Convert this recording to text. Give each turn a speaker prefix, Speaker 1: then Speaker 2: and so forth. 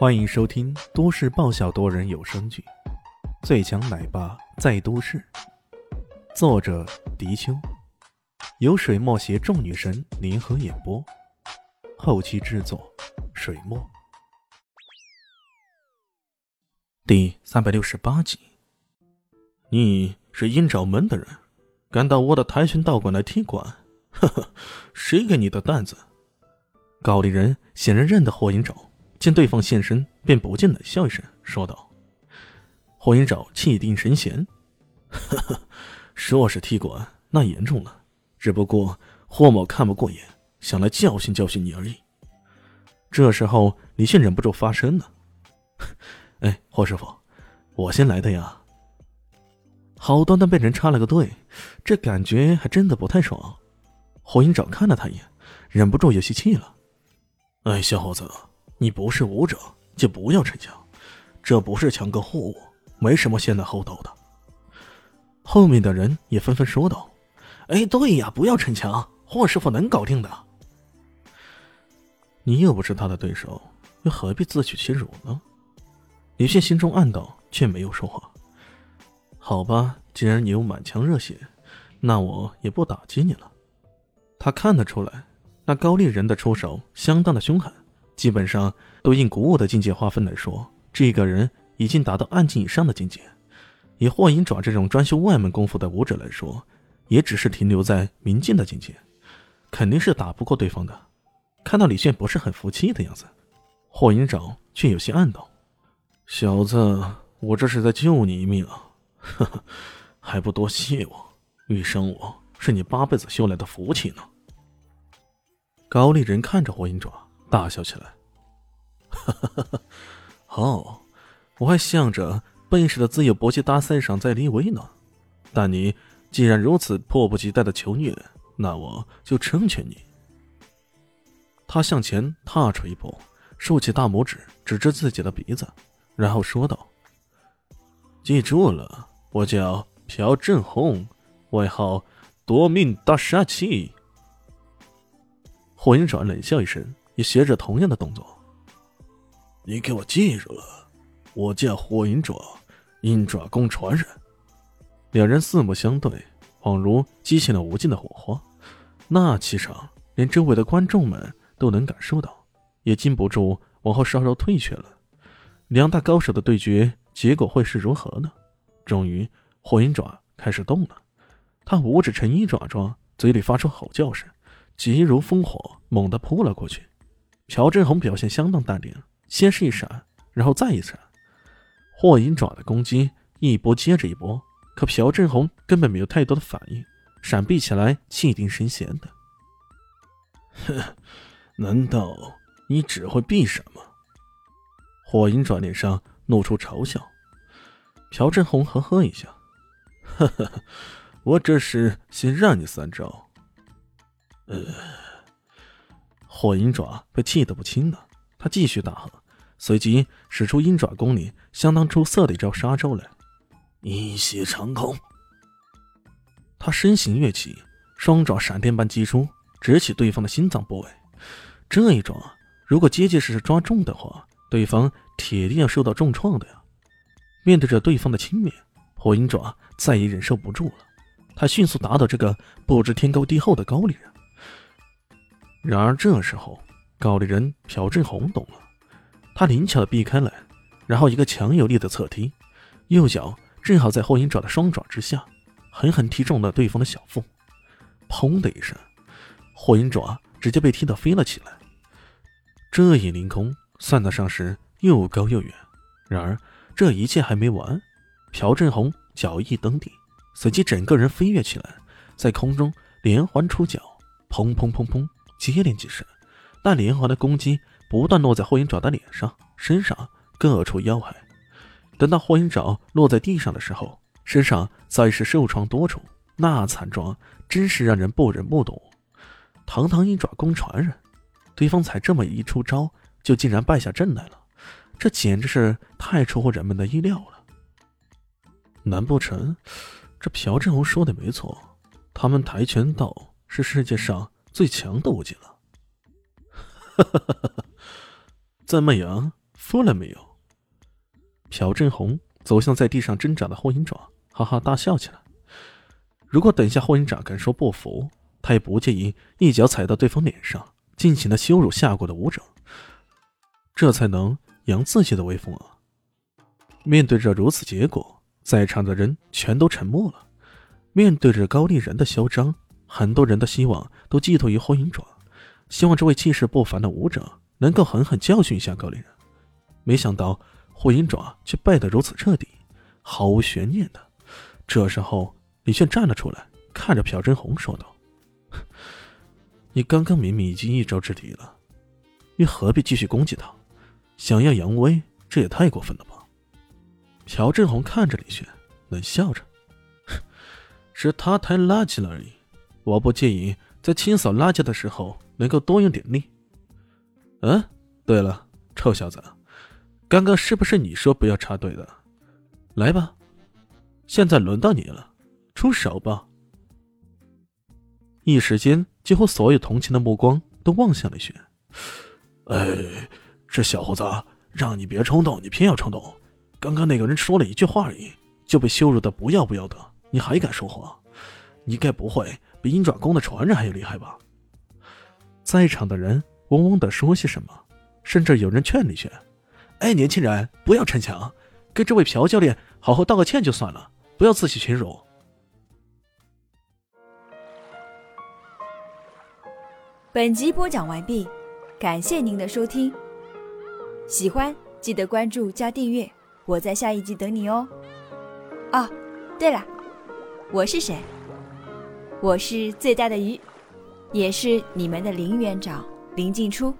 Speaker 1: 欢迎收听都市爆笑多人有声剧《最强奶爸在都市》，作者：迪秋，由水墨携众女神联合演播，后期制作：水墨。第三百六十八集，你是阴爪门的人，敢到我的跆拳道馆来踢馆？呵呵，谁给你的担子？高丽人显然认得霍银爪。见对方现身，便不禁冷笑一声，说道：“霍云沼气定神闲，呵呵，说是踢馆，那严重了。只不过霍某看不过眼，想来教训教训你而已。”这时候，李迅忍不住发声了：“ 哎，霍师傅，我先来的呀。”好端端被人插了个队，这感觉还真的不太爽。霍云沼看了他一眼，忍不住有些气了：“哎，小伙子。”你不是武者，就不要逞强。这不是强哥货物，没什么先来后到的。后面的人也纷纷说道：“哎，对呀，不要逞强，霍师傅能搞定的。”你又不是他的对手，又何必自取其辱呢？李现心中暗道，却没有说话。好吧，既然你有满腔热血，那我也不打击你了。他看得出来，那高丽人的出手相当的凶狠。基本上都应古武的境界划分来说，这个人已经达到暗境以上的境界。以霍银爪这种专修外门功夫的武者来说，也只是停留在明境的境界，肯定是打不过对方的。看到李炫不是很服气的样子，霍银爪却有些暗道：“小子，我这是在救你一命啊，呵呵，还不多谢我？遇上我是你八辈子修来的福气呢。”高丽人看着霍银爪。大笑起来，哈哈哈哈哦，我还想着本市的自由搏击大赛上再立威呢。但你既然如此迫不及待的求虐，那我就成全你。他向前踏出一步，竖起大拇指指着自己的鼻子，然后说道：“记住了，我叫朴振宏，外号夺命大杀器。”霍云转冷笑一声。也学着同样的动作。你给我记住了，我叫火影爪，鹰爪功传人。两人四目相对，恍如激起了无尽的火花，那气场连周围的观众们都能感受到，也禁不住往后稍稍退却了。两大高手的对决结果会是如何呢？终于，火影爪开始动了，他五指成一爪状，嘴里发出吼叫声，急如风火，猛地扑了过去。朴振宏表现相当淡定，先是一闪，然后再一闪。霍银爪的攻击一波接着一波，可朴振宏根本没有太多的反应，闪避起来气定神闲的。哼，难道你只会避闪吗？霍银爪脸上露出嘲笑。朴振宏呵呵一笑，呵呵，我这是先让你三招。呃。火鹰爪被气得不轻了，他继续大喝，随即使出鹰爪功里相当出色的一招杀招来——一血长空。他身形跃起，双爪闪电般击出，直取对方的心脏部位。这一爪如果结结实实抓中的话，对方铁定要受到重创的呀！面对着对方的轻蔑，火鹰爪再也忍受不住了，他迅速打倒这个不知天高地厚的高丽人。然而这时候，高丽人朴正红懂了，他灵巧的避开了，然后一个强有力的侧踢，右脚正好在霍银爪的双爪之下，狠狠踢中了对方的小腹。砰的一声，霍银爪直接被踢得飞了起来。这一凌空算得上是又高又远。然而这一切还没完，朴正红脚一蹬地，随即整个人飞跃起来，在空中连环出脚，砰砰砰砰。接连几声，那连环的攻击不断落在霍银爪的脸上、身上各处要害。等到霍银爪落在地上的时候，身上早已是受创多处，那惨状真是让人不忍目睹。堂堂鹰爪功传人，对方才这么一出招，就竟然败下阵来了，这简直是太出乎人们的意料了。难不成这朴正红说的没错？他们跆拳道是世界上？最强的武技了，怎么样？服了没有？朴振宏走向在地上挣扎的霍银爪，哈哈大笑起来。如果等下霍银爪敢说不服，他也不介意一脚踩到对方脸上，尽情的羞辱下过的武者，这才能扬自己的威风啊！面对着如此结果，在场的人全都沉默了。面对着高丽人的嚣张，很多人的希望都寄托于霍银爪，希望这位气势不凡的武者能够狠狠教训一下高丽人。没想到霍银爪却败得如此彻底，毫无悬念的。这时候，李炫站了出来，看着朴真红说道：“你刚刚明明已经一招制敌了，你何必继续攻击他？想要扬威，这也太过分了吧？”朴振红看着李炫，冷笑着：“ 是他太垃圾了而已，我不介意在清扫垃圾的时候能够多用点力。”嗯，对了，臭小子，刚刚是不是你说不要插队的？来吧，现在轮到你了，出手吧！一时间，几乎所有同情的目光都望向了雪。
Speaker 2: 哎，这小伙子，让你别冲动，你偏要冲动。刚刚那个人说了一句话而已，就被羞辱的不要不要的，你还敢说话？你该不会比鹰爪功的传人还要厉害吧？
Speaker 1: 在场的人嗡嗡的说些什么，甚至有人劝李轩：“
Speaker 2: 哎，年轻人，不要逞强，跟这位朴教练好好道个歉就算了，不要自取其辱。”
Speaker 3: 本集播讲完毕，感谢您的收听。喜欢记得关注加订阅。我在下一集等你哦。哦，对了，我是谁？我是最大的鱼，也是你们的林园长林静初。